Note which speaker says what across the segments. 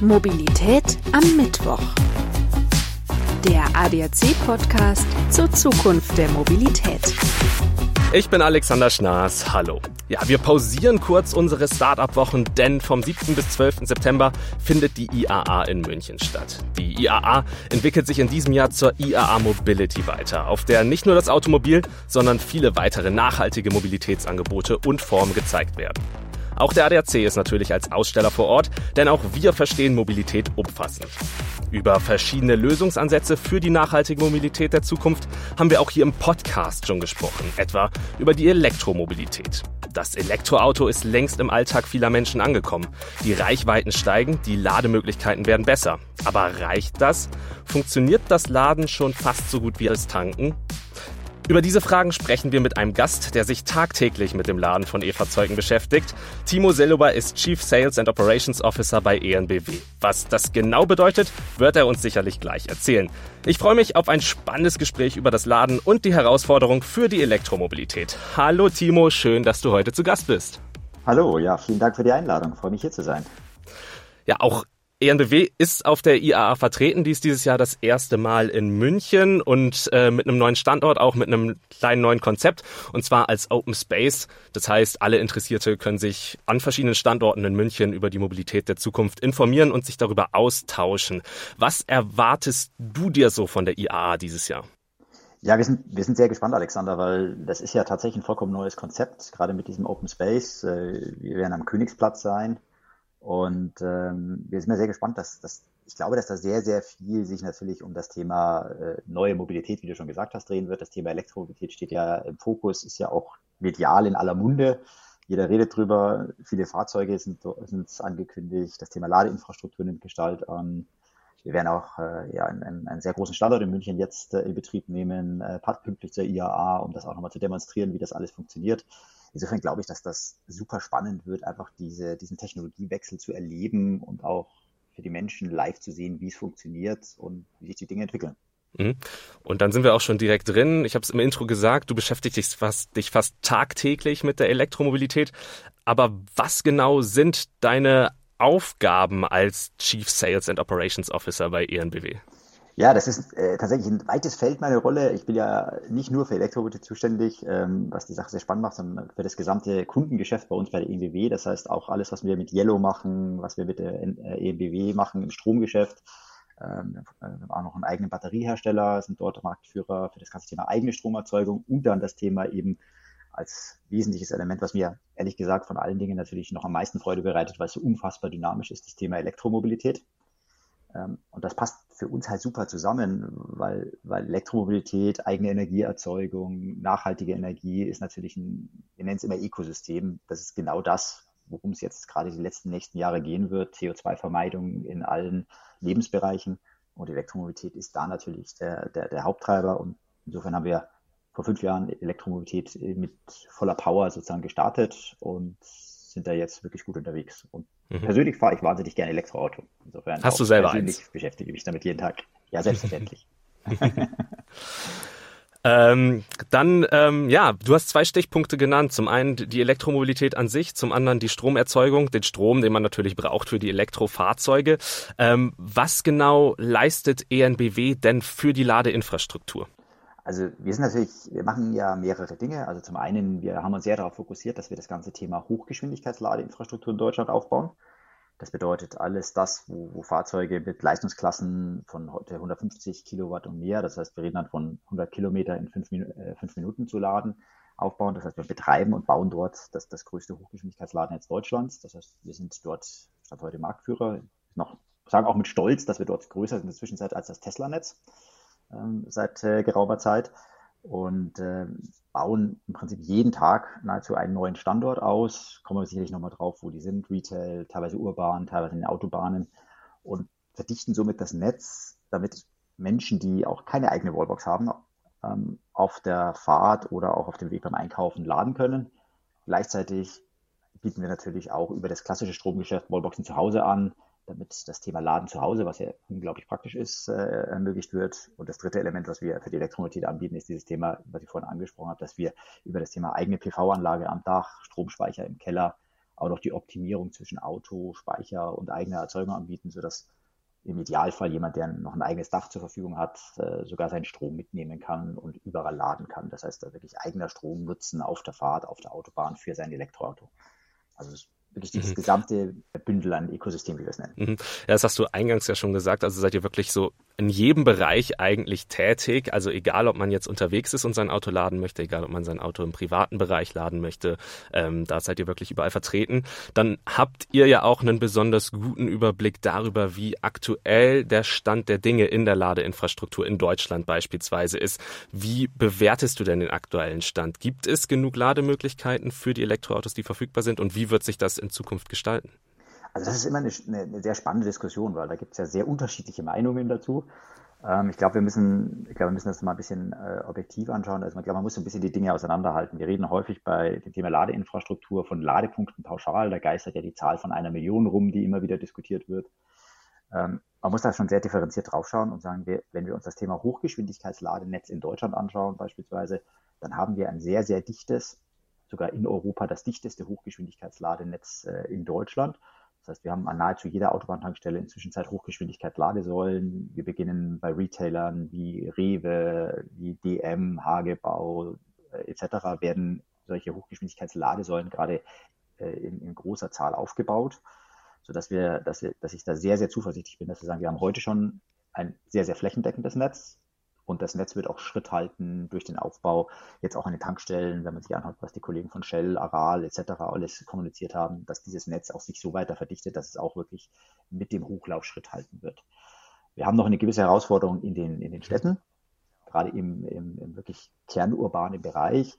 Speaker 1: Mobilität am Mittwoch. Der ADAC-Podcast zur Zukunft der Mobilität.
Speaker 2: Ich bin Alexander Schnaas. Hallo. Ja, wir pausieren kurz unsere Startup-Wochen, denn vom 7. bis 12. September findet die IAA in München statt. Die IAA entwickelt sich in diesem Jahr zur IAA Mobility weiter, auf der nicht nur das Automobil, sondern viele weitere nachhaltige Mobilitätsangebote und Formen gezeigt werden. Auch der ADAC ist natürlich als Aussteller vor Ort, denn auch wir verstehen Mobilität umfassend. Über verschiedene Lösungsansätze für die nachhaltige Mobilität der Zukunft haben wir auch hier im Podcast schon gesprochen, etwa über die Elektromobilität. Das Elektroauto ist längst im Alltag vieler Menschen angekommen. Die Reichweiten steigen, die Lademöglichkeiten werden besser. Aber reicht das? Funktioniert das Laden schon fast so gut wie das Tanken? Über diese Fragen sprechen wir mit einem Gast, der sich tagtäglich mit dem Laden von E-Fahrzeugen beschäftigt. Timo Selober ist Chief Sales and Operations Officer bei ENBW. Was das genau bedeutet, wird er uns sicherlich gleich erzählen. Ich freue mich auf ein spannendes Gespräch über das Laden und die Herausforderung für die Elektromobilität. Hallo Timo, schön, dass du heute zu Gast bist.
Speaker 3: Hallo, ja, vielen Dank für die Einladung. Ich freue mich hier zu sein.
Speaker 2: Ja, auch ENBW ist auf der IAA vertreten. Die ist dieses Jahr das erste Mal in München und äh, mit einem neuen Standort, auch mit einem kleinen neuen Konzept und zwar als Open Space. Das heißt, alle Interessierte können sich an verschiedenen Standorten in München über die Mobilität der Zukunft informieren und sich darüber austauschen. Was erwartest du dir so von der IAA dieses Jahr?
Speaker 3: Ja, wir sind, wir sind sehr gespannt, Alexander, weil das ist ja tatsächlich ein vollkommen neues Konzept, gerade mit diesem Open Space. Äh, wir werden am Königsplatz sein und ähm, wir sind ja sehr gespannt, dass, dass ich glaube, dass da sehr, sehr viel sich natürlich um das Thema äh, neue Mobilität, wie du schon gesagt hast, drehen wird. Das Thema Elektromobilität steht ja im Fokus, ist ja auch medial in aller Munde. Jeder redet drüber. Viele Fahrzeuge sind, sind angekündigt. Das Thema Ladeinfrastruktur nimmt Gestalt an. Wir werden auch äh, ja, einen, einen sehr großen Standort in München jetzt äh, in Betrieb nehmen, äh, pünktlich zur IAA, um das auch nochmal zu demonstrieren, wie das alles funktioniert insofern glaube ich, dass das super spannend wird, einfach diese, diesen Technologiewechsel zu erleben und auch für die Menschen live zu sehen, wie es funktioniert und wie sich die Dinge entwickeln.
Speaker 2: Mhm. Und dann sind wir auch schon direkt drin. Ich habe es im Intro gesagt, du beschäftigst dich fast, dich fast tagtäglich mit der Elektromobilität. Aber was genau sind deine Aufgaben als Chief Sales and Operations Officer bei ENBW?
Speaker 3: Ja, das ist äh, tatsächlich ein weites Feld meine Rolle. Ich bin ja nicht nur für Elektromobilität zuständig, ähm, was die Sache sehr spannend macht, sondern für das gesamte Kundengeschäft bei uns bei der ENBW. Das heißt auch alles, was wir mit Yellow machen, was wir mit der ENBW machen im Stromgeschäft. Ähm, wir haben auch noch einen eigenen Batteriehersteller, sind dort Marktführer für das ganze Thema eigene Stromerzeugung und dann das Thema eben als wesentliches Element, was mir ehrlich gesagt von allen Dingen natürlich noch am meisten Freude bereitet, weil es so unfassbar dynamisch ist, das Thema Elektromobilität. Ähm, und das passt für uns halt super zusammen, weil, weil Elektromobilität, eigene Energieerzeugung, nachhaltige Energie ist natürlich ein, wir nennen es immer Ökosystem. Das ist genau das, worum es jetzt gerade die letzten nächsten Jahre gehen wird. CO2-Vermeidung in allen Lebensbereichen. Und Elektromobilität ist da natürlich der, der, der Haupttreiber. Und insofern haben wir vor fünf Jahren Elektromobilität mit voller Power sozusagen gestartet und sind da jetzt wirklich gut unterwegs. Und mhm. persönlich fahre ich wahnsinnig gerne Elektroauto.
Speaker 2: Insofern Hast du selber
Speaker 3: persönlich eins? beschäftige mich damit jeden Tag. Ja, selbstverständlich.
Speaker 2: Ähm, dann, ähm, ja, du hast zwei Stichpunkte genannt. Zum einen die Elektromobilität an sich, zum anderen die Stromerzeugung, den Strom, den man natürlich braucht für die Elektrofahrzeuge. Ähm, was genau leistet ENBW denn für die Ladeinfrastruktur?
Speaker 3: Also wir sind natürlich, wir machen ja mehrere Dinge. Also zum einen, wir haben uns sehr darauf fokussiert, dass wir das ganze Thema Hochgeschwindigkeitsladeinfrastruktur in Deutschland aufbauen. Das bedeutet alles das, wo, wo Fahrzeuge mit Leistungsklassen von heute 150 Kilowatt und mehr, das heißt, wir reden dann von 100 Kilometer in fünf, äh, fünf Minuten zu laden, aufbauen. Das heißt, wir betreiben und bauen dort das, das größte Hochgeschwindigkeitsladennetz Deutschlands. Das heißt, wir sind dort statt heute Marktführer, noch sagen auch mit Stolz, dass wir dort größer sind in der Zwischenzeit als das Tesla-Netz ähm, seit äh, geraumer Zeit und äh, bauen im Prinzip jeden Tag nahezu einen neuen Standort aus. Kommen wir sicherlich nochmal drauf, wo die sind, Retail, teilweise urban, teilweise in den Autobahnen und verdichten somit das Netz, damit Menschen, die auch keine eigene Wallbox haben, ähm, auf der Fahrt oder auch auf dem Weg beim Einkaufen laden können. Gleichzeitig bieten wir natürlich auch über das klassische Stromgeschäft Wallboxen zu Hause an, damit das Thema Laden zu Hause, was ja unglaublich praktisch ist, äh, ermöglicht wird. Und das dritte Element, was wir für die Elektromobilität anbieten, ist dieses Thema, was ich vorhin angesprochen habe, dass wir über das Thema eigene PV-Anlage am Dach, Stromspeicher im Keller auch noch die Optimierung zwischen Auto, Speicher und eigener Erzeugung anbieten, sodass im Idealfall jemand, der noch ein eigenes Dach zur Verfügung hat, äh, sogar seinen Strom mitnehmen kann und überall laden kann. Das heißt, da wirklich eigener Strom nutzen auf der Fahrt, auf der Autobahn für sein Elektroauto. Also wirklich dieses mhm. gesamte Bündel an Ökosystem, wie wir es nennen. Mhm.
Speaker 2: Ja, das hast du eingangs ja schon gesagt. Also seid ihr wirklich so in jedem Bereich eigentlich tätig. Also egal, ob man jetzt unterwegs ist und sein Auto laden möchte, egal, ob man sein Auto im privaten Bereich laden möchte, ähm, da seid ihr wirklich überall vertreten. Dann habt ihr ja auch einen besonders guten Überblick darüber, wie aktuell der Stand der Dinge in der Ladeinfrastruktur in Deutschland beispielsweise ist. Wie bewertest du denn den aktuellen Stand? Gibt es genug Lademöglichkeiten für die Elektroautos, die verfügbar sind? Und wie wird sich das in Zukunft gestalten?
Speaker 3: Also das ist immer eine, eine sehr spannende Diskussion, weil da gibt es ja sehr unterschiedliche Meinungen dazu. Ähm, ich glaube, wir müssen, ich glaube, wir müssen das mal ein bisschen äh, objektiv anschauen. Also ich glaube, man muss so ein bisschen die Dinge auseinanderhalten. Wir reden häufig bei dem Thema Ladeinfrastruktur von Ladepunkten pauschal. Da geistert ja die Zahl von einer Million rum, die immer wieder diskutiert wird. Ähm, man muss da schon sehr differenziert draufschauen und sagen, wir, wenn wir uns das Thema Hochgeschwindigkeitsladenetz in Deutschland anschauen beispielsweise, dann haben wir ein sehr, sehr dichtes, sogar in Europa das dichteste Hochgeschwindigkeitsladenetz äh, in Deutschland. Das heißt, wir haben an nahezu jeder Autobahntankstelle inzwischen Zeit Hochgeschwindigkeit Ladesäulen. Wir beginnen bei Retailern wie Rewe, wie DM, Hagebau äh, etc. werden solche Hochgeschwindigkeitsladesäulen gerade äh, in, in, großer Zahl aufgebaut, sodass wir, dass wir, dass ich da sehr, sehr zuversichtlich bin, dass wir sagen, wir haben heute schon ein sehr, sehr flächendeckendes Netz. Und das Netz wird auch Schritt halten durch den Aufbau, jetzt auch an den Tankstellen, wenn man sich anschaut, was die Kollegen von Shell, Aral etc. alles kommuniziert haben, dass dieses Netz auch sich so weiter verdichtet, dass es auch wirklich mit dem Hochlauf Schritt halten wird. Wir haben noch eine gewisse Herausforderung in den, in den Städten, gerade im, im, im wirklich kernurbanen Bereich.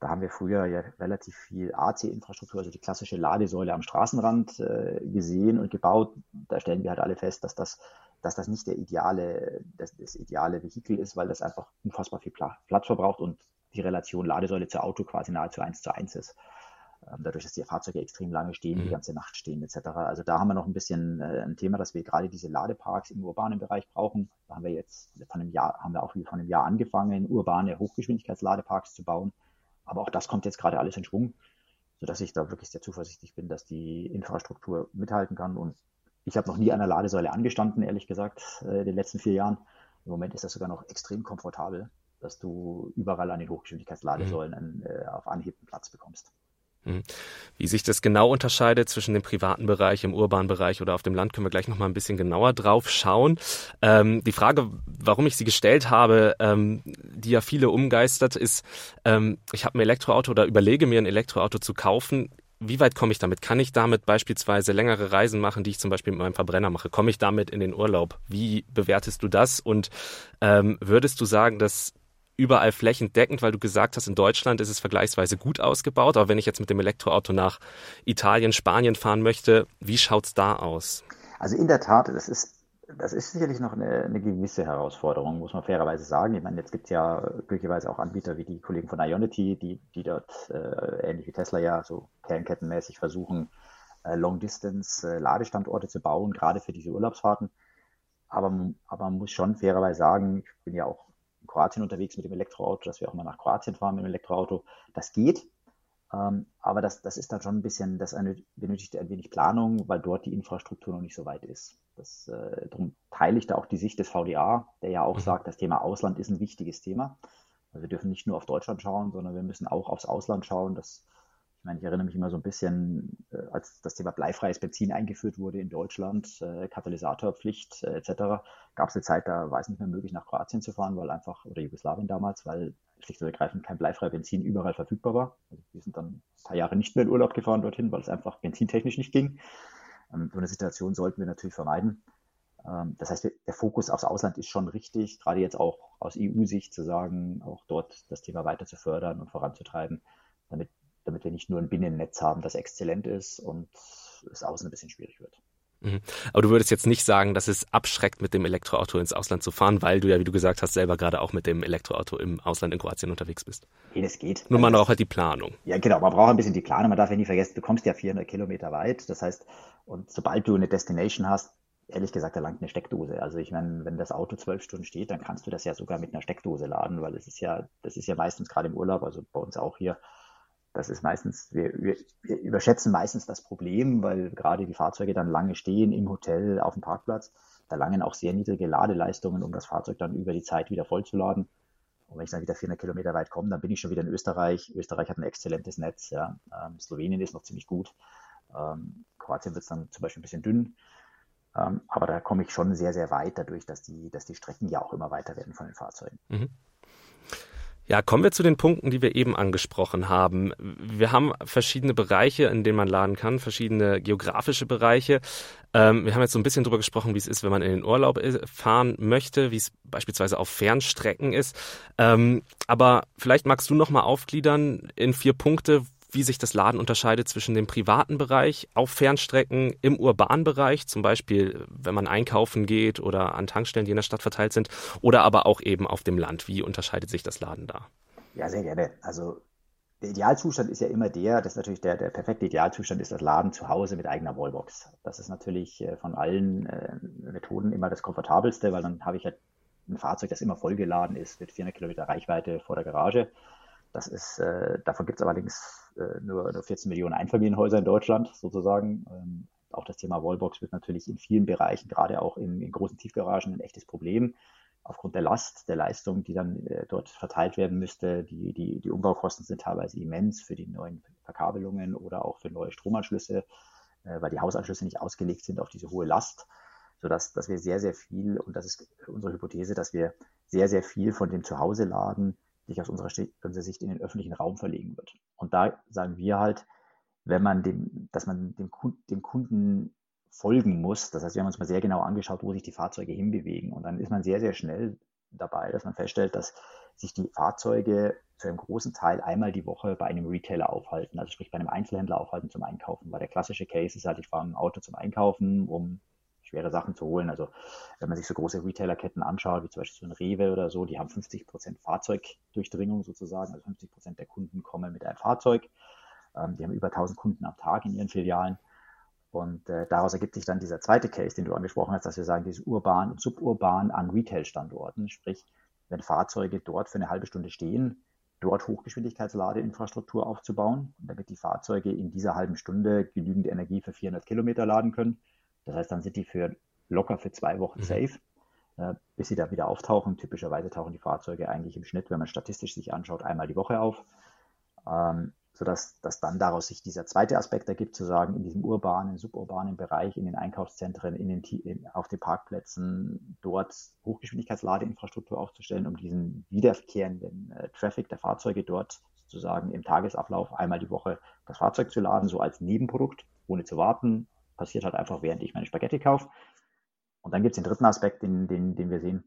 Speaker 3: Da haben wir früher ja relativ viel AC-Infrastruktur, also die klassische Ladesäule am Straßenrand äh, gesehen und gebaut. Da stellen wir halt alle fest, dass das dass das nicht der ideale, das, das ideale Vehikel ist, weil das einfach unfassbar viel Platz verbraucht und die Relation Ladesäule zu Auto quasi nahezu eins zu eins ist. Ähm, dadurch, dass die Fahrzeuge extrem lange stehen, mhm. die ganze Nacht stehen etc. Also da haben wir noch ein bisschen äh, ein Thema, dass wir gerade diese Ladeparks im urbanen Bereich brauchen. Da haben wir jetzt von einem Jahr, haben wir auch von einem Jahr angefangen, urbane Hochgeschwindigkeitsladeparks zu bauen. Aber auch das kommt jetzt gerade alles in Schwung, sodass ich da wirklich sehr zuversichtlich bin, dass die Infrastruktur mithalten kann und ich habe noch nie an der Ladesäule angestanden, ehrlich gesagt, äh, in den letzten vier Jahren. Im Moment ist das sogar noch extrem komfortabel, dass du überall an den Hochgeschwindigkeitsladesäulen mhm. äh, auf Anhieb einen Platz bekommst.
Speaker 2: Mhm. Wie sich das genau unterscheidet zwischen dem privaten Bereich, im urbanen Bereich oder auf dem Land, können wir gleich noch mal ein bisschen genauer drauf schauen. Ähm, die Frage, warum ich sie gestellt habe, ähm, die ja viele umgeistert, ist, ähm, ich habe ein Elektroauto oder überlege mir ein Elektroauto zu kaufen wie weit komme ich damit? Kann ich damit beispielsweise längere Reisen machen, die ich zum Beispiel mit meinem Verbrenner mache? Komme ich damit in den Urlaub? Wie bewertest du das? Und ähm, würdest du sagen, dass überall flächendeckend, weil du gesagt hast, in Deutschland ist es vergleichsweise gut ausgebaut, aber wenn ich jetzt mit dem Elektroauto nach Italien, Spanien fahren möchte, wie schaut's da aus?
Speaker 3: Also in der Tat, das ist das ist sicherlich noch eine, eine, gewisse Herausforderung, muss man fairerweise sagen. Ich meine, jetzt gibt es ja glücklicherweise auch Anbieter wie die Kollegen von Ionity, die, die dort äh, ähnlich wie Tesla ja so kernkettenmäßig versuchen, äh, Long-Distance-Ladestandorte äh, zu bauen, gerade für diese Urlaubsfahrten. Aber, aber man muss schon fairerweise sagen, ich bin ja auch in Kroatien unterwegs mit dem Elektroauto, dass wir auch mal nach Kroatien fahren mit dem Elektroauto. Das geht, ähm, aber das, das ist dann schon ein bisschen, das benötigt ein wenig Planung, weil dort die Infrastruktur noch nicht so weit ist. Das, äh, darum teile ich da auch die Sicht des VDA, der ja auch mhm. sagt, das Thema Ausland ist ein wichtiges Thema. Also wir dürfen nicht nur auf Deutschland schauen, sondern wir müssen auch aufs Ausland schauen. Das, ich meine, ich erinnere mich immer so ein bisschen, äh, als das Thema bleifreies Benzin eingeführt wurde in Deutschland, äh, Katalysatorpflicht äh, etc., gab es eine Zeit, da war es nicht mehr möglich, nach Kroatien zu fahren, weil einfach, oder Jugoslawien damals, weil schlicht und ergreifend kein bleifreies Benzin überall verfügbar war. Also wir sind dann ein paar Jahre nicht mehr in Urlaub gefahren dorthin, weil es einfach benzintechnisch nicht ging. Ähm, so eine Situation sollten wir natürlich vermeiden. Ähm, das heißt, der Fokus aufs Ausland ist schon richtig, gerade jetzt auch aus EU-Sicht zu sagen, auch dort das Thema weiter zu fördern und voranzutreiben, damit, damit wir nicht nur ein Binnennetz haben, das exzellent ist und es außen ein bisschen schwierig wird.
Speaker 2: Mhm. Aber du würdest jetzt nicht sagen, dass es abschreckt, mit dem Elektroauto ins Ausland zu fahren, weil du ja, wie du gesagt hast, selber gerade auch mit dem Elektroauto im Ausland in Kroatien unterwegs bist.
Speaker 3: Nee, das geht.
Speaker 2: Nur man also, braucht halt die Planung.
Speaker 3: Ja, genau. Man braucht ein bisschen die Planung. Man darf ja nie vergessen, du kommst ja 400 Kilometer weit. Das heißt, und sobald du eine Destination hast, ehrlich gesagt, da langt eine Steckdose. Also ich meine, wenn das Auto zwölf Stunden steht, dann kannst du das ja sogar mit einer Steckdose laden, weil es ist ja, das ist ja meistens gerade im Urlaub, also bei uns auch hier, das ist meistens, wir, wir, überschätzen meistens das Problem, weil gerade die Fahrzeuge dann lange stehen im Hotel, auf dem Parkplatz. Da langen auch sehr niedrige Ladeleistungen, um das Fahrzeug dann über die Zeit wieder vollzuladen. Und wenn ich dann wieder 400 Kilometer weit komme, dann bin ich schon wieder in Österreich. Österreich hat ein exzellentes Netz. Ja. Ähm, Slowenien ist noch ziemlich gut. Ähm, Kroatien wird es dann zum Beispiel ein bisschen dünn. Ähm, aber da komme ich schon sehr, sehr weit dadurch, dass die, dass die Strecken ja auch immer weiter werden von den Fahrzeugen. Mhm.
Speaker 2: Ja, kommen wir zu den Punkten, die wir eben angesprochen haben. Wir haben verschiedene Bereiche, in denen man laden kann, verschiedene geografische Bereiche. Ähm, wir haben jetzt so ein bisschen drüber gesprochen, wie es ist, wenn man in den Urlaub fahren möchte, wie es beispielsweise auf Fernstrecken ist. Ähm, aber vielleicht magst du noch mal aufgliedern in vier Punkte, wie sich das Laden unterscheidet zwischen dem privaten Bereich auf Fernstrecken, im urbanen Bereich, zum Beispiel wenn man einkaufen geht oder an Tankstellen, die in der Stadt verteilt sind, oder aber auch eben auf dem Land. Wie unterscheidet sich das Laden da?
Speaker 3: Ja, sehr gerne. Also der Idealzustand ist ja immer der, das ist natürlich der, der perfekte Idealzustand ist das Laden zu Hause mit eigener Wallbox. Das ist natürlich äh, von allen äh, Methoden immer das komfortabelste, weil dann habe ich halt ein Fahrzeug, das immer vollgeladen ist, mit 400 Kilometer Reichweite vor der Garage. Das ist, äh, davon gibt es allerdings äh, nur, nur 14 Millionen Einfamilienhäuser in Deutschland sozusagen. Ähm, auch das Thema Wallbox wird natürlich in vielen Bereichen, gerade auch in, in großen Tiefgaragen, ein echtes Problem. Aufgrund der Last, der Leistung, die dann äh, dort verteilt werden müsste. Die, die, die Umbaukosten sind teilweise immens für die neuen Verkabelungen oder auch für neue Stromanschlüsse, äh, weil die Hausanschlüsse nicht ausgelegt sind auf diese hohe Last sodass dass wir sehr, sehr viel, und das ist unsere Hypothese, dass wir sehr, sehr viel von dem Zuhause-Laden sich aus unserer, Sicht in den öffentlichen Raum verlegen wird. Und da sagen wir halt, wenn man dem, dass man dem, dem Kunden folgen muss. Das heißt, wir haben uns mal sehr genau angeschaut, wo sich die Fahrzeuge hinbewegen. Und dann ist man sehr, sehr schnell dabei, dass man feststellt, dass sich die Fahrzeuge zu einem großen Teil einmal die Woche bei einem Retailer aufhalten, also sprich bei einem Einzelhändler aufhalten zum Einkaufen. Weil der klassische Case ist halt, ich fahre ein Auto zum Einkaufen, um schwere Sachen zu holen. Also wenn man sich so große Retailerketten anschaut, wie zum Beispiel so ein Rewe oder so, die haben 50 Prozent Fahrzeugdurchdringung sozusagen. Also 50 Prozent der Kunden kommen mit einem Fahrzeug. Ähm, die haben über 1000 Kunden am Tag in ihren Filialen. Und äh, daraus ergibt sich dann dieser zweite Case, den du angesprochen hast, dass wir sagen, diese urban und suburban an Retail-Standorten, sprich, wenn Fahrzeuge dort für eine halbe Stunde stehen, dort Hochgeschwindigkeitsladeinfrastruktur aufzubauen, damit die Fahrzeuge in dieser halben Stunde genügend Energie für 400 Kilometer laden können das heißt, dann sind die für locker für zwei Wochen mhm. safe, äh, bis sie da wieder auftauchen. Typischerweise tauchen die Fahrzeuge eigentlich im Schnitt, wenn man statistisch sich anschaut, einmal die Woche auf. Ähm, sodass dass dann daraus sich dieser zweite Aspekt ergibt, zu sagen, in diesem urbanen, suburbanen Bereich, in den Einkaufszentren, in den, in, auf den Parkplätzen, dort Hochgeschwindigkeitsladeinfrastruktur aufzustellen, um diesen wiederkehrenden äh, Traffic der Fahrzeuge dort sozusagen im Tagesablauf einmal die Woche das Fahrzeug zu laden, so als Nebenprodukt, ohne zu warten, passiert halt einfach, während ich meine Spaghetti kaufe. Und dann gibt es den dritten Aspekt, den, den, den wir sehen,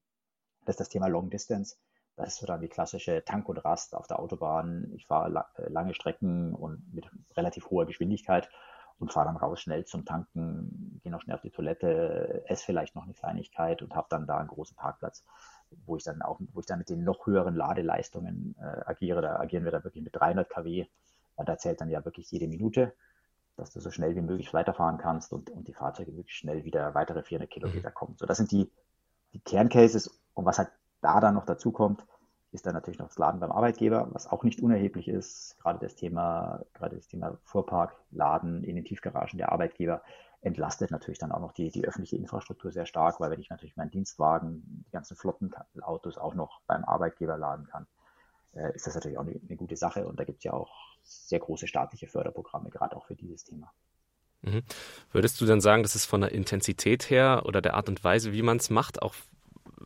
Speaker 3: das ist das Thema Long Distance. Das ist so dann die klassische Tank und Rast auf der Autobahn. Ich fahre la äh, lange Strecken und mit relativ hoher Geschwindigkeit und fahre dann raus schnell zum Tanken, gehe noch schnell auf die Toilette, esse vielleicht noch eine Kleinigkeit und habe dann da einen großen Parkplatz, wo ich dann auch, wo ich dann mit den noch höheren Ladeleistungen äh, agiere. Da agieren wir da wirklich mit 300 kW, da zählt dann ja wirklich jede Minute dass du so schnell wie möglich weiterfahren kannst und, und die Fahrzeuge wirklich schnell wieder weitere 400 Kilometer mhm. kommen. So, das sind die, die Kerncases. Und was halt da dann noch dazu kommt, ist dann natürlich noch das Laden beim Arbeitgeber, was auch nicht unerheblich ist. Gerade das Thema, gerade das Thema Fuhrpark, Laden in den Tiefgaragen der Arbeitgeber entlastet natürlich dann auch noch die, die öffentliche Infrastruktur sehr stark, weil wenn ich natürlich meinen Dienstwagen, die ganzen Flottenautos auch noch beim Arbeitgeber laden kann, äh, ist das natürlich auch eine, eine gute Sache. Und da gibt es ja auch sehr große staatliche Förderprogramme, gerade auch für dieses Thema.
Speaker 2: Mhm. Würdest du dann sagen, dass es von der Intensität her oder der Art und Weise, wie man es macht, auch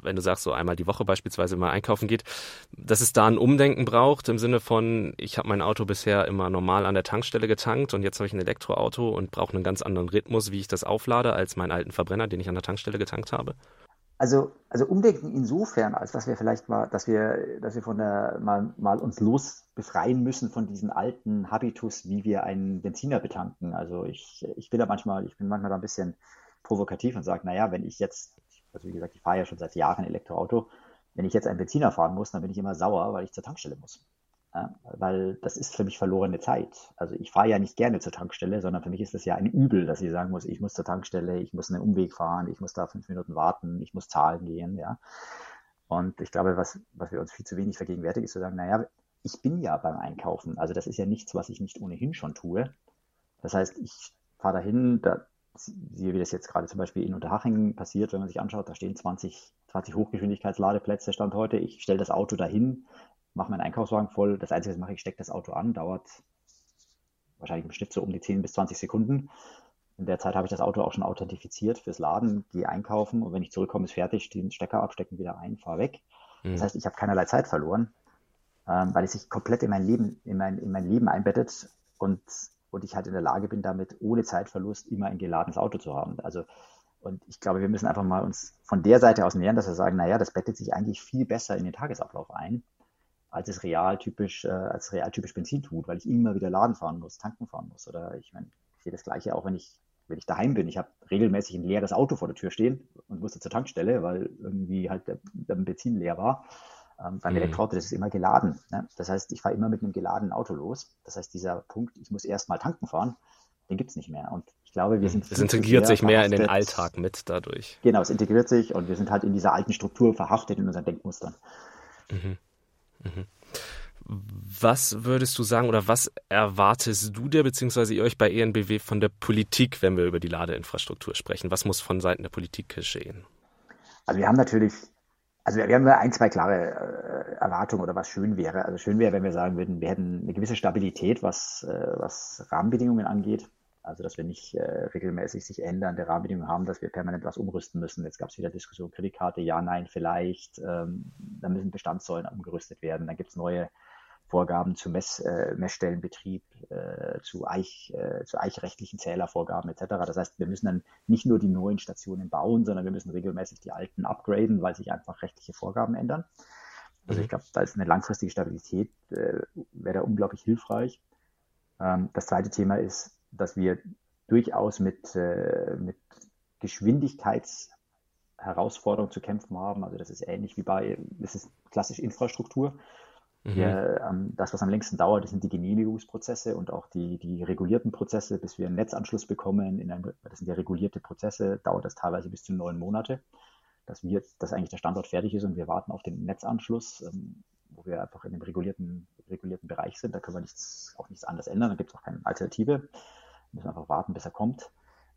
Speaker 2: wenn du sagst, so einmal die Woche beispielsweise mal einkaufen geht, dass es da ein Umdenken braucht im Sinne von, ich habe mein Auto bisher immer normal an der Tankstelle getankt und jetzt habe ich ein Elektroauto und brauche einen ganz anderen Rhythmus, wie ich das auflade, als meinen alten Verbrenner, den ich an der Tankstelle getankt habe?
Speaker 3: Also, also Umdenken insofern, als dass wir vielleicht mal, dass wir, dass wir von der, mal, mal uns los befreien müssen von diesem alten Habitus, wie wir einen Benziner betanken. Also ich, ich bin da manchmal, ich bin manchmal da ein bisschen provokativ und sage, naja, wenn ich jetzt, also wie gesagt, ich fahre ja schon seit Jahren Elektroauto, wenn ich jetzt einen Benziner fahren muss, dann bin ich immer sauer, weil ich zur Tankstelle muss. Weil das ist für mich verlorene Zeit. Also ich fahre ja nicht gerne zur Tankstelle, sondern für mich ist das ja ein Übel, dass ich sagen muss, ich muss zur Tankstelle, ich muss einen Umweg fahren, ich muss da fünf Minuten warten, ich muss zahlen gehen, ja. Und ich glaube, was, was wir uns viel zu wenig vergegenwärtigen, ist zu sagen, naja, ich bin ja beim Einkaufen. Also das ist ja nichts, was ich nicht ohnehin schon tue. Das heißt, ich fahre dahin, da siehe, wie das jetzt gerade zum Beispiel in Unterhaching passiert, wenn man sich anschaut, da stehen 20, 20 Hochgeschwindigkeitsladeplätze, Stand heute. Ich stelle das Auto dahin, mache meinen Einkaufswagen voll. Das Einzige, was ich mache, ich stecke das Auto an, dauert wahrscheinlich im Schnitt so um die 10 bis 20 Sekunden. In der Zeit habe ich das Auto auch schon authentifiziert fürs Laden, gehe einkaufen und wenn ich zurückkomme, ist fertig, den Stecker abstecken, wieder ein, fahre weg. Mhm. Das heißt, ich habe keinerlei Zeit verloren, ähm, weil es sich komplett in mein Leben, in mein, in mein Leben einbettet und und ich halt in der Lage bin, damit ohne Zeitverlust immer ein geladenes Auto zu haben. Also und ich glaube, wir müssen einfach mal uns von der Seite aus nähern, dass wir sagen, naja, das bettet sich eigentlich viel besser in den Tagesablauf ein, als es realtypisch, äh, als realtypisch Benzin tut, weil ich immer wieder Laden fahren muss, tanken fahren muss. Oder ich meine, ich sehe das Gleiche auch, wenn ich, wenn ich daheim bin. Ich habe regelmäßig ein leeres Auto vor der Tür stehen und musste zur Tankstelle, weil irgendwie halt der, der Benzin leer war. Ähm, beim mhm. Elektroauto, das ist immer geladen. Ne? Das heißt, ich fahre immer mit einem geladenen Auto los. Das heißt, dieser Punkt, ich muss erst mal tanken fahren, den gibt es nicht mehr. Und ich glaube, wir sind.
Speaker 2: Es integriert sich mehr in den Alltag mit dadurch.
Speaker 3: Genau, es integriert sich und wir sind halt in dieser alten Struktur verhaftet in unseren Denkmustern.
Speaker 2: Mhm. Was würdest du sagen oder was erwartest du dir beziehungsweise ihr euch bei ENBW von der Politik, wenn wir über die Ladeinfrastruktur sprechen? Was muss von Seiten der Politik geschehen?
Speaker 3: Also wir haben natürlich also wir, haben ein, zwei klare äh, Erwartungen oder was schön wäre. Also schön wäre, wenn wir sagen würden, wir hätten eine gewisse Stabilität, was, äh, was Rahmenbedingungen angeht. Also dass wir nicht äh, regelmäßig sich ändernde Rahmenbedingungen haben, dass wir permanent was umrüsten müssen. Jetzt gab es wieder Diskussion, Kreditkarte, ja, nein, vielleicht. Ähm, da müssen Bestandssäulen umgerüstet werden. Dann gibt es neue Vorgaben zu Mess, äh, Messstellenbetrieb, äh, zu, Eich, äh, zu eichrechtlichen Zählervorgaben etc. Das heißt, wir müssen dann nicht nur die neuen Stationen bauen, sondern wir müssen regelmäßig die alten upgraden, weil sich einfach rechtliche Vorgaben ändern. Also ich mhm. glaube, da ist eine langfristige Stabilität, äh, wäre da unglaublich hilfreich. Ähm, das zweite Thema ist, dass wir durchaus mit, äh, mit Geschwindigkeitsherausforderungen zu kämpfen haben. Also das ist ähnlich wie bei, das ist klassisch Infrastruktur. Mhm. Ja, ähm, das, was am längsten dauert, sind die Genehmigungsprozesse und auch die, die regulierten Prozesse, bis wir einen Netzanschluss bekommen. In einem, das sind ja regulierte Prozesse, dauert das teilweise bis zu neun Monate, dass wir, dass eigentlich der Standort fertig ist und wir warten auf den Netzanschluss, ähm, wo wir einfach in dem regulierten, regulierten Bereich sind. Da können wir nichts, auch nichts anderes ändern, da gibt es auch keine Alternative. Wir müssen einfach warten, bis er kommt.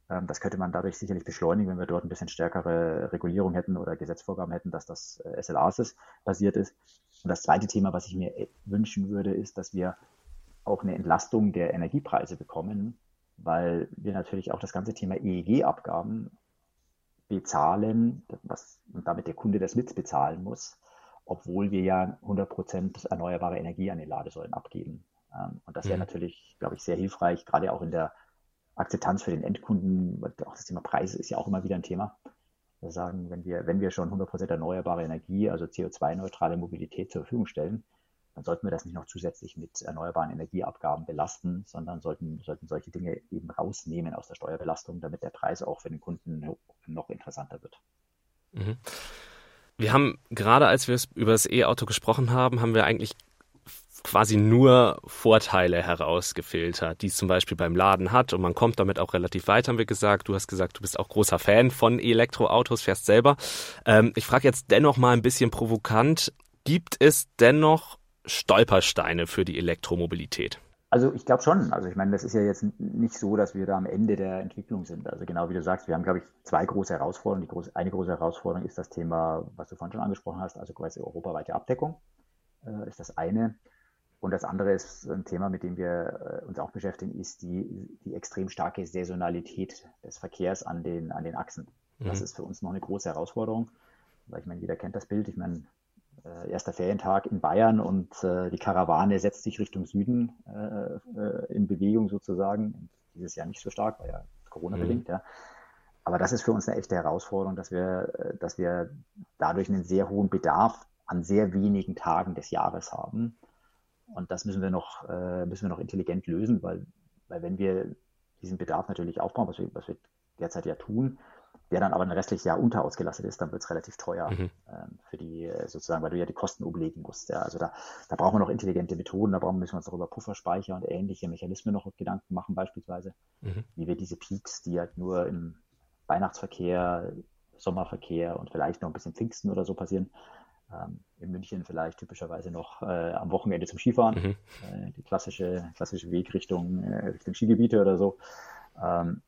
Speaker 3: Ähm, das könnte man dadurch sicherlich beschleunigen, wenn wir dort ein bisschen stärkere Regulierung hätten oder Gesetzvorgaben hätten, dass das äh, SLAs basiert ist. Und das zweite Thema, was ich mir äh, wünschen würde, ist, dass wir auch eine Entlastung der Energiepreise bekommen, weil wir natürlich auch das ganze Thema EEG-Abgaben bezahlen, was und damit der Kunde das mitbezahlen muss, obwohl wir ja 100 Prozent erneuerbare Energie an den Ladesäulen abgeben. Ähm, und das wäre mhm. natürlich, glaube ich, sehr hilfreich, gerade auch in der Akzeptanz für den Endkunden, auch das Thema Preise ist ja auch immer wieder ein Thema. Wir sagen, wenn wir, wenn wir schon 100% erneuerbare Energie, also CO2-neutrale Mobilität zur Verfügung stellen, dann sollten wir das nicht noch zusätzlich mit erneuerbaren Energieabgaben belasten, sondern sollten, sollten solche Dinge eben rausnehmen aus der Steuerbelastung, damit der Preis auch für den Kunden noch interessanter wird.
Speaker 2: Mhm. Wir haben gerade, als wir über das E-Auto gesprochen haben, haben wir eigentlich quasi nur Vorteile herausgefiltert, die es zum Beispiel beim Laden hat und man kommt damit auch relativ weit, haben wir gesagt. Du hast gesagt, du bist auch großer Fan von Elektroautos, fährst selber. Ähm, ich frage jetzt dennoch mal ein bisschen provokant, gibt es dennoch Stolpersteine für die Elektromobilität?
Speaker 3: Also ich glaube schon. Also ich meine, das ist ja jetzt nicht so, dass wir da am Ende der Entwicklung sind. Also genau wie du sagst, wir haben, glaube ich, zwei große Herausforderungen. Große, eine große Herausforderung ist das Thema, was du vorhin schon angesprochen hast, also quasi europaweite Abdeckung äh, ist das eine. Und das andere ist ein Thema, mit dem wir äh, uns auch beschäftigen, ist die, die extrem starke Saisonalität des Verkehrs an den, an den Achsen. Das mhm. ist für uns noch eine große Herausforderung, weil ich meine, jeder kennt das Bild. Ich meine, äh, erster Ferientag in Bayern und äh, die Karawane setzt sich Richtung Süden äh, äh in Bewegung sozusagen. Dieses Jahr nicht so stark, weil ja Corona-bedingt, mhm. ja. Aber das ist für uns eine echte Herausforderung, dass wir, äh, dass wir dadurch einen sehr hohen Bedarf an sehr wenigen Tagen des Jahres haben und das müssen wir noch, äh, müssen wir noch intelligent lösen, weil, weil wenn wir diesen Bedarf natürlich aufbauen, was wir, was wir derzeit ja tun, der dann aber ein restliches Jahr unterausgelastet ist, dann wird es relativ teuer mhm. ähm, für die sozusagen, weil du ja die Kosten umlegen musst. Ja. Also da, da brauchen wir noch intelligente Methoden, da brauchen, müssen wir uns darüber Pufferspeicher und ähnliche Mechanismen noch Gedanken machen, beispielsweise, mhm. wie wir diese Peaks, die halt nur im Weihnachtsverkehr, Sommerverkehr und vielleicht noch ein bisschen Pfingsten oder so passieren, Ähm, in München vielleicht typischerweise noch äh, am Wochenende zum Skifahren, mhm. äh, die klassische, klassische Wegrichtung äh, Richtung Skigebiete oder so. Ähm,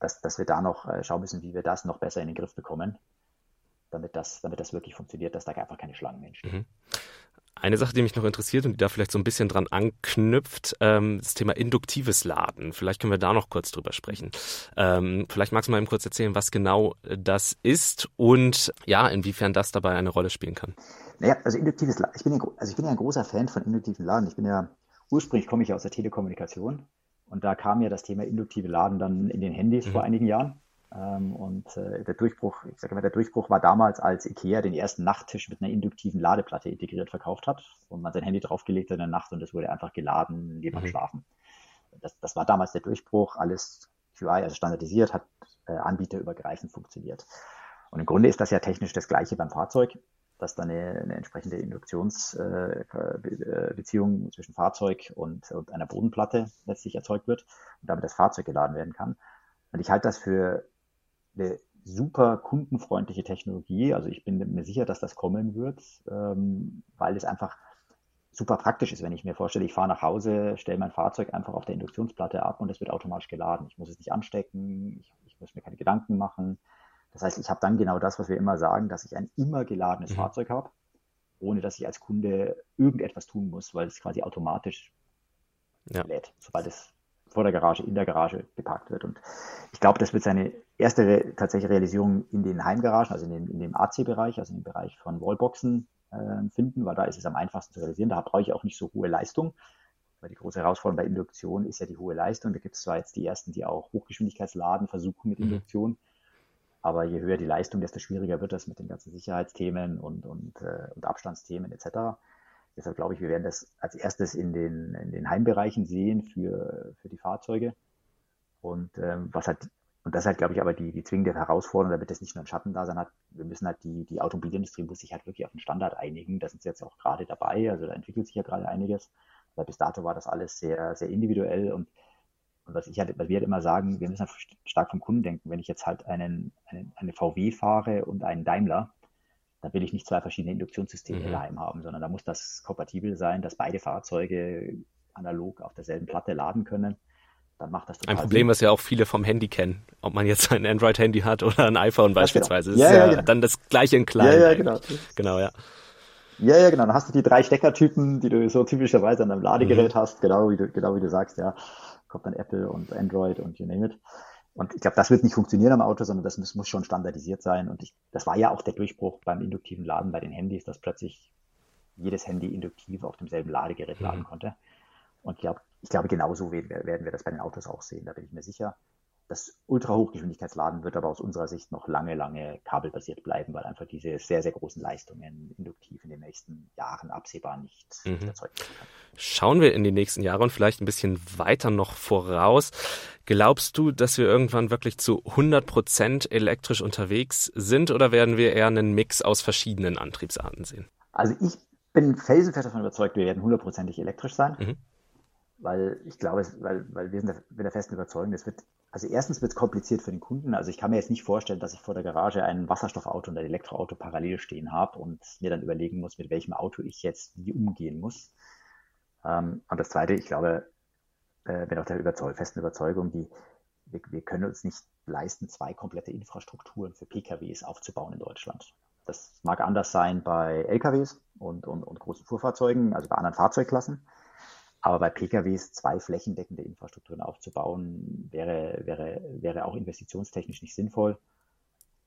Speaker 3: dass, dass wir da noch äh, schauen müssen, wie wir das noch besser in den Griff bekommen, damit das, damit das wirklich funktioniert, dass da einfach keine Schlangen entstehen. Mhm.
Speaker 2: Eine Sache, die mich noch interessiert und die da vielleicht so ein bisschen dran anknüpft, ähm, das Thema induktives Laden. Vielleicht können wir da noch kurz drüber sprechen. Ähm, vielleicht magst du mal eben kurz erzählen, was genau das ist und ja, inwiefern das dabei eine Rolle spielen kann.
Speaker 3: Naja, also induktives Laden, ich bin ja, also ich bin ja ein großer Fan von induktiven Laden. Ich bin ja, ursprünglich komme ich ja aus der Telekommunikation und da kam ja das Thema induktive Laden dann in den Handys mhm. vor einigen Jahren. Ähm, und äh, der Durchbruch, ich sage mal, der Durchbruch war damals, als IKEA den ersten Nachttisch mit einer induktiven Ladeplatte integriert verkauft hat und man sein Handy draufgelegt hat in der Nacht und es wurde einfach geladen, neben mhm. Schlafen. Das, das war damals der Durchbruch, alles QI, also standardisiert, hat äh, anbieterübergreifend funktioniert. Und im Grunde ist das ja technisch das gleiche beim Fahrzeug, dass da eine, eine entsprechende Induktionsbeziehung äh, zwischen Fahrzeug und, und einer Bodenplatte letztlich erzeugt wird und damit das Fahrzeug geladen werden kann. Und ich halte das für eine super kundenfreundliche Technologie. Also ich bin mir sicher, dass das kommen wird, ähm, weil es einfach super praktisch ist, wenn ich mir vorstelle, ich fahre nach Hause, stelle mein Fahrzeug einfach auf der Induktionsplatte ab und es wird automatisch geladen. Ich muss es nicht anstecken, ich, ich muss mir keine Gedanken machen. Das heißt, ich habe dann genau das, was wir immer sagen, dass ich ein immer geladenes mhm. Fahrzeug habe, ohne dass ich als Kunde irgendetwas tun muss, weil es quasi automatisch ja. lädt, sobald es vor der Garage, in der Garage geparkt wird. Und ich glaube, das wird seine erste tatsächliche Realisierung in den Heimgaragen, also in, den, in dem AC-Bereich, also in dem Bereich von Wallboxen äh, finden, weil da ist es am einfachsten zu realisieren. Da brauche ich auch nicht so hohe Leistung. Weil die große Herausforderung bei Induktion ist ja die hohe Leistung. Da gibt es zwar jetzt die ersten, die auch Hochgeschwindigkeitsladen versuchen mit mhm. Induktion, aber je höher die Leistung, desto schwieriger wird das mit den ganzen Sicherheitsthemen und, und, äh, und Abstandsthemen etc. Deshalb glaube ich, wir werden das als erstes in den, in den Heimbereichen sehen für, für die Fahrzeuge. Und ähm, was halt, und das ist halt, glaube ich, aber die, die zwingende Herausforderung, damit das nicht nur ein Schattendasein hat. Wir müssen halt die, die Automobilindustrie muss sich halt wirklich auf einen Standard einigen. Da sind sie jetzt auch gerade dabei. Also da entwickelt sich ja gerade einiges. Weil bis dato war das alles sehr, sehr individuell und, und was ich halt, was wir halt immer sagen, wir müssen halt stark vom Kunden denken. Wenn ich jetzt halt einen, einen, eine VW fahre und einen Daimler, da will ich nicht zwei verschiedene Induktionssysteme mhm. daheim haben, sondern da muss das kompatibel sein, dass beide Fahrzeuge analog auf derselben Platte laden können. Dann macht das
Speaker 2: total Ein Problem, Sinn. was ja auch viele vom Handy kennen, ob man jetzt ein Android-Handy hat oder ein iPhone genau. beispielsweise.
Speaker 3: Genau. Ja, ja, ja, genau.
Speaker 2: dann das gleiche in klein.
Speaker 3: Ja, ja, genau.
Speaker 2: Genau, ja.
Speaker 3: Ja, ja, genau. Dann hast du die drei Steckertypen, die du so typischerweise an einem Ladegerät mhm. hast, genau wie du, genau wie du sagst, ja. Kommt dann Apple und Android und you name it. Und ich glaube, das wird nicht funktionieren am Auto, sondern das muss, muss schon standardisiert sein. Und ich, das war ja auch der Durchbruch beim induktiven Laden bei den Handys, dass plötzlich jedes Handy induktiv auf demselben Ladegerät mhm. laden konnte. Und ich glaube, ich glaube, genauso werden wir das bei den Autos auch sehen, da bin ich mir sicher. Das Ultrahochgeschwindigkeitsladen wird aber aus unserer Sicht noch lange, lange kabelbasiert bleiben, weil einfach diese sehr, sehr großen Leistungen induktiv in den nächsten Jahren absehbar nicht mhm. erzeugt werden.
Speaker 2: Schauen wir in die nächsten Jahre und vielleicht ein bisschen weiter noch voraus. Glaubst du, dass wir irgendwann wirklich zu 100 Prozent elektrisch unterwegs sind oder werden wir eher einen Mix aus verschiedenen Antriebsarten sehen?
Speaker 3: Also ich bin felsenfest davon überzeugt, wir werden hundertprozentig elektrisch sein. Mhm weil ich glaube, weil, weil wir sind der, der festen Überzeugung, es wird, also erstens wird es kompliziert für den Kunden. Also ich kann mir jetzt nicht vorstellen, dass ich vor der Garage ein Wasserstoffauto und ein Elektroauto parallel stehen habe und mir dann überlegen muss, mit welchem Auto ich jetzt wie umgehen muss. Ähm, und das Zweite, ich glaube, äh, bin auch der Überzeug festen Überzeugung, die, wir, wir können uns nicht leisten, zwei komplette Infrastrukturen für PKWs aufzubauen in Deutschland. Das mag anders sein bei LKWs und, und, und großen Fuhrfahrzeugen, also bei anderen Fahrzeugklassen. Aber bei PKWs zwei flächendeckende Infrastrukturen aufzubauen, wäre, wäre, wäre auch investitionstechnisch nicht sinnvoll.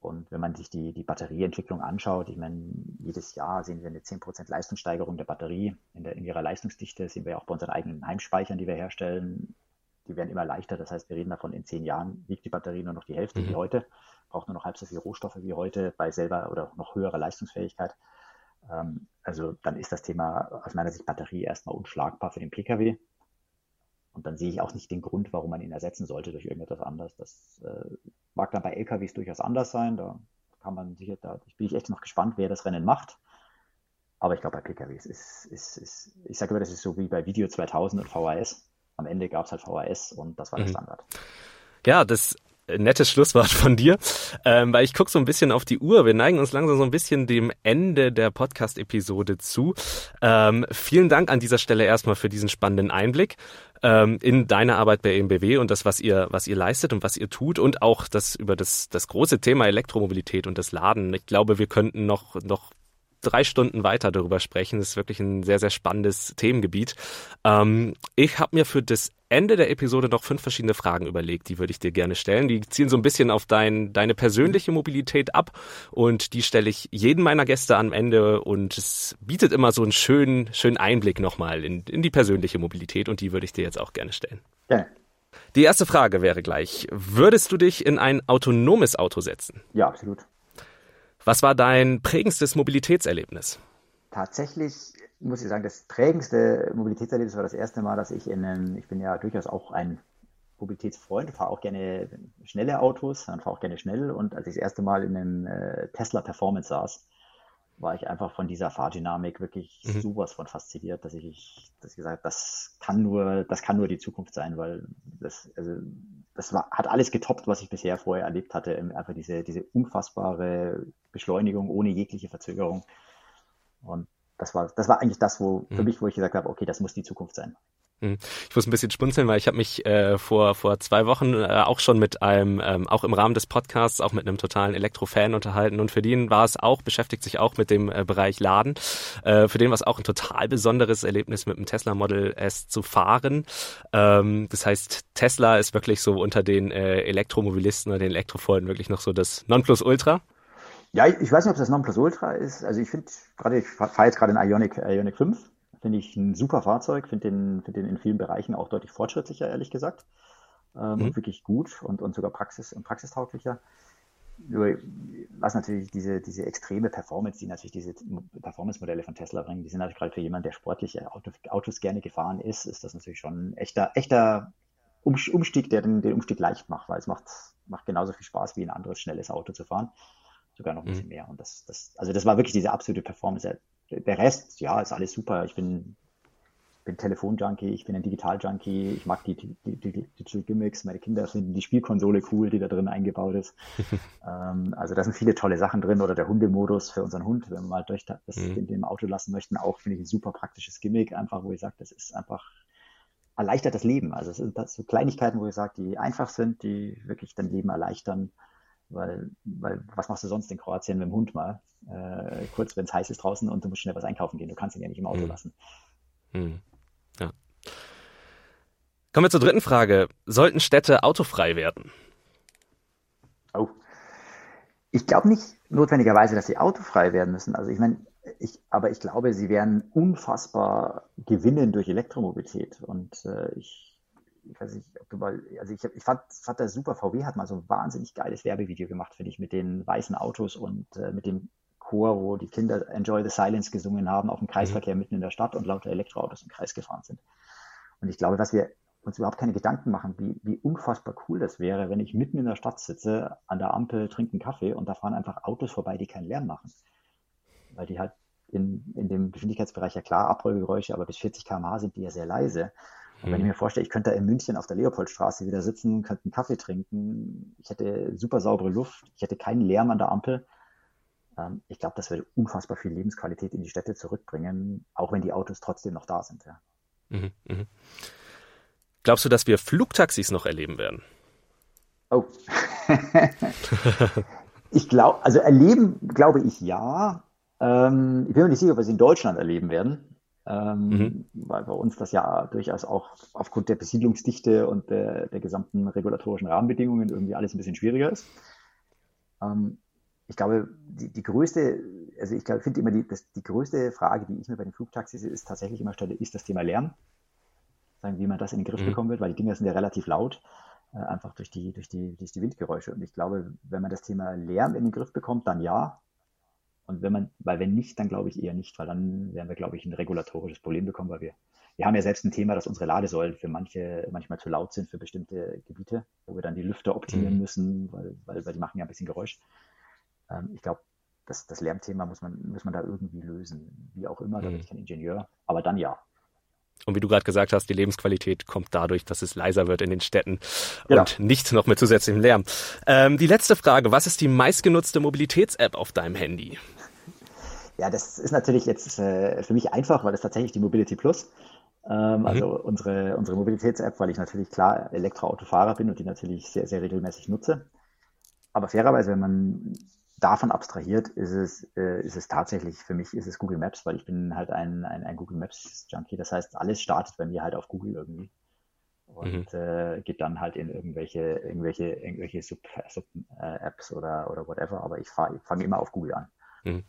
Speaker 3: Und wenn man sich die, die Batterieentwicklung anschaut, ich meine, jedes Jahr sehen wir eine 10% Leistungssteigerung der Batterie. In, der, in ihrer Leistungsdichte sehen wir auch bei unseren eigenen Heimspeichern, die wir herstellen. Die werden immer leichter. Das heißt, wir reden davon, in zehn Jahren wiegt die Batterie nur noch die Hälfte mhm. wie heute, braucht nur noch halb so viel Rohstoffe wie heute bei selber oder noch höherer Leistungsfähigkeit. Ähm, also dann ist das Thema aus meiner Sicht Batterie erstmal unschlagbar für den Pkw. Und dann sehe ich auch nicht den Grund, warum man ihn ersetzen sollte durch irgendetwas anderes. Das äh, mag dann bei LKWs durchaus anders sein. Da kann man sicher, da bin ich echt noch gespannt, wer das Rennen macht. Aber ich glaube, bei PKWs ist, ist, ist ich sage immer, das ist so wie bei Video 2000 und VHS. Am Ende gab es halt VHS und das war mhm. der Standard.
Speaker 2: Ja, das nettes Schlusswort von dir, ähm, weil ich gucke so ein bisschen auf die Uhr. Wir neigen uns langsam so ein bisschen dem Ende der Podcast-Episode zu. Ähm, vielen Dank an dieser Stelle erstmal für diesen spannenden Einblick ähm, in deine Arbeit bei EMBW und das, was ihr, was ihr leistet und was ihr tut und auch das über das, das große Thema Elektromobilität und das Laden. Ich glaube, wir könnten noch, noch drei Stunden weiter darüber sprechen. Das ist wirklich ein sehr, sehr spannendes Themengebiet. Ähm, ich habe mir für das Ende der Episode noch fünf verschiedene Fragen überlegt, die würde ich dir gerne stellen. Die zielen so ein bisschen auf dein, deine persönliche Mobilität ab und die stelle ich jedem meiner Gäste am Ende und es bietet immer so einen schönen, schönen Einblick nochmal in, in die persönliche Mobilität und die würde ich dir jetzt auch gerne stellen.
Speaker 3: Gerne.
Speaker 2: Die erste Frage wäre gleich, würdest du dich in ein autonomes Auto setzen?
Speaker 3: Ja, absolut.
Speaker 2: Was war dein prägendstes Mobilitätserlebnis?
Speaker 3: Tatsächlich muss ich sagen, das prägendste Mobilitätserlebnis war das erste Mal, dass ich in einem, ich bin ja durchaus auch ein Mobilitätsfreund, fahre auch gerne schnelle Autos, dann fahre auch gerne schnell und als ich das erste Mal in einem äh, Tesla Performance saß, war ich einfach von dieser Fahrdynamik wirklich mhm. sowas von fasziniert, dass ich, dass ich gesagt habe, das kann nur, das kann nur die Zukunft sein, weil das, also, das war, hat alles getoppt, was ich bisher vorher erlebt hatte. Einfach diese, diese unfassbare Beschleunigung ohne jegliche Verzögerung. Und das war, das war eigentlich das, wo, für mhm. mich, wo ich gesagt habe, okay, das muss die Zukunft sein.
Speaker 2: Hm. Ich muss ein bisschen spunzeln, weil ich habe mich äh, vor vor zwei Wochen äh, auch schon mit einem, ähm, auch im Rahmen des Podcasts, auch mit einem totalen Elektrofan unterhalten und für den war es auch, beschäftigt sich auch mit dem äh, Bereich Laden. Äh, für den war es auch ein total besonderes Erlebnis, mit dem Tesla Model S zu fahren. Ähm, das heißt, Tesla ist wirklich so unter den äh, Elektromobilisten oder den Elektrofreunden wirklich noch so das Nonplusultra.
Speaker 3: Ja, ich weiß nicht, ob das Nonplusultra ist. Also ich finde gerade, ich fahre jetzt gerade den Ionic, Ionic 5 Finde ich ein super Fahrzeug, finde den, find den in vielen Bereichen auch deutlich fortschrittlicher, ehrlich gesagt. Ähm, mhm. Wirklich gut und, und sogar praxis, prachistauglicher. Nur, was natürlich diese, diese extreme Performance, die natürlich diese Performance-Modelle von Tesla bringen, die sind natürlich gerade für jemanden, der sportliche Autos, Autos gerne gefahren ist, ist das natürlich schon ein echter, echter Umstieg, der den, den Umstieg leicht macht, weil es macht, macht genauso viel Spaß wie ein anderes schnelles Auto zu fahren. Sogar noch ein mhm. bisschen mehr. Und das, das, also das war wirklich diese absolute Performance der Rest, ja, ist alles super. Ich bin, bin Telefonjunkie, ich bin ein Digital-Junkie, ich mag die, die, die, die Digital Gimmicks, meine Kinder finden die Spielkonsole cool, die da drin eingebaut ist. ähm, also da sind viele tolle Sachen drin oder der Hundemodus für unseren Hund, wenn wir mal durch das mhm. in dem Auto lassen möchten, auch finde ich ein super praktisches Gimmick, einfach wo ich sage, das ist einfach erleichtert das Leben. Also es sind das so Kleinigkeiten, wo ich sage, die einfach sind, die wirklich dein Leben erleichtern. Weil, weil was machst du sonst in Kroatien mit dem Hund mal? Äh, kurz, wenn es heiß ist draußen und du musst schnell was einkaufen gehen. Du kannst ihn ja nicht im Auto mhm. lassen. Mhm.
Speaker 2: Ja. Kommen wir zur dritten Frage. Sollten Städte autofrei werden?
Speaker 3: Oh. Ich glaube nicht notwendigerweise, dass sie autofrei werden müssen. Also ich meine, ich, aber ich glaube, sie werden unfassbar gewinnen durch Elektromobilität. Und äh, ich ich weiß nicht, ob du mal, also ich, ich fand, fand das super, VW hat mal so ein wahnsinnig geiles Werbevideo gemacht, finde ich, mit den weißen Autos und äh, mit dem Chor, wo die Kinder Enjoy the Silence gesungen haben, auf dem Kreisverkehr mhm. mitten in der Stadt und lauter Elektroautos im Kreis gefahren sind. Und ich glaube, dass wir uns überhaupt keine Gedanken machen, wie, wie unfassbar cool das wäre, wenn ich mitten in der Stadt sitze, an der Ampel trinke einen Kaffee und da fahren einfach Autos vorbei, die keinen Lärm machen. Weil die halt in, in dem Geschwindigkeitsbereich ja klar Abrollgeräusche, aber bis 40 km/h sind die ja sehr leise. Und wenn ich mhm. mir vorstelle, ich könnte in München auf der Leopoldstraße wieder sitzen, könnte einen Kaffee trinken, ich hätte super saubere Luft, ich hätte keinen Lärm an der Ampel. Ähm, ich glaube, das würde unfassbar viel Lebensqualität in die Städte zurückbringen, auch wenn die Autos trotzdem noch da sind. Ja. Mhm,
Speaker 2: mh. Glaubst du, dass wir Flugtaxis noch erleben werden?
Speaker 3: Oh. ich glaube, also erleben glaube ich ja. Ähm, ich bin mir nicht sicher, ob wir es in Deutschland erleben werden ähm, mhm. weil bei uns das ja durchaus auch aufgrund der Besiedlungsdichte und der, der gesamten regulatorischen Rahmenbedingungen irgendwie alles ein bisschen schwieriger ist. Ähm, ich glaube, die, die größte, also ich finde immer die, das, die größte Frage, die ich mir bei den Flugtaxis ist, tatsächlich immer stelle, ist das Thema Lärm. Sagen, wie man das in den Griff mhm. bekommen wird, weil die Dinger sind ja relativ laut, äh, einfach durch die, durch, die, durch die Windgeräusche. Und ich glaube, wenn man das Thema Lärm in den Griff bekommt, dann ja. Und wenn man, weil wenn nicht, dann glaube ich eher nicht, weil dann werden wir, glaube ich, ein regulatorisches Problem bekommen, weil wir, wir haben ja selbst ein Thema, dass unsere Ladesäulen für manche manchmal zu laut sind für bestimmte Gebiete, wo wir dann die Lüfter optimieren mhm. müssen, weil, weil, weil die machen ja ein bisschen Geräusch. Ähm, ich glaube, das, das Lärmthema muss man, muss man da irgendwie lösen. Wie auch immer, da bin mhm. ich kein Ingenieur, aber dann ja.
Speaker 2: Und wie du gerade gesagt hast, die Lebensqualität kommt dadurch, dass es leiser wird in den Städten genau. und nicht noch mit zusätzlichem Lärm. Ähm, die letzte Frage, was ist die meistgenutzte Mobilitäts-App auf deinem Handy?
Speaker 3: Ja, das ist natürlich jetzt äh, für mich einfach, weil das tatsächlich die Mobility Plus. Ähm, mhm. Also unsere, unsere Mobilitäts-App, weil ich natürlich klar Elektroautofahrer bin und die natürlich sehr, sehr regelmäßig nutze. Aber fairerweise, wenn man davon abstrahiert, ist es, äh, ist es tatsächlich, für mich ist es Google Maps, weil ich bin halt ein, ein, ein Google Maps Junkie. Das heißt, alles startet bei mir halt auf Google irgendwie. Und mhm. äh, geht dann halt in irgendwelche, irgendwelche, irgendwelche Sub-Apps Sub, äh, oder, oder whatever. Aber ich, ich fange immer auf Google an. Mhm.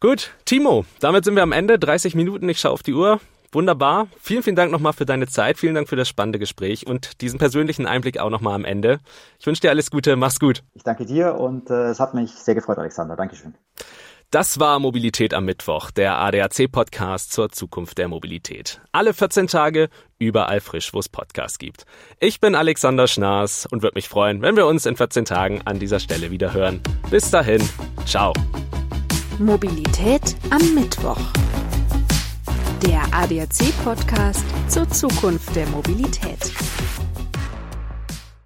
Speaker 2: Gut, Timo, damit sind wir am Ende. 30 Minuten, ich schaue auf die Uhr. Wunderbar. Vielen, vielen Dank nochmal für deine Zeit. Vielen Dank für das spannende Gespräch und diesen persönlichen Einblick auch nochmal am Ende. Ich wünsche dir alles Gute. Mach's gut.
Speaker 3: Ich danke dir und äh, es hat mich sehr gefreut, Alexander. Dankeschön.
Speaker 2: Das war Mobilität am Mittwoch, der ADAC-Podcast zur Zukunft der Mobilität. Alle 14 Tage, überall frisch, wo es Podcasts gibt. Ich bin Alexander Schnaas und würde mich freuen, wenn wir uns in 14 Tagen an dieser Stelle wieder hören. Bis dahin, ciao.
Speaker 1: Mobilität am Mittwoch. Der ADAC-Podcast zur Zukunft der Mobilität.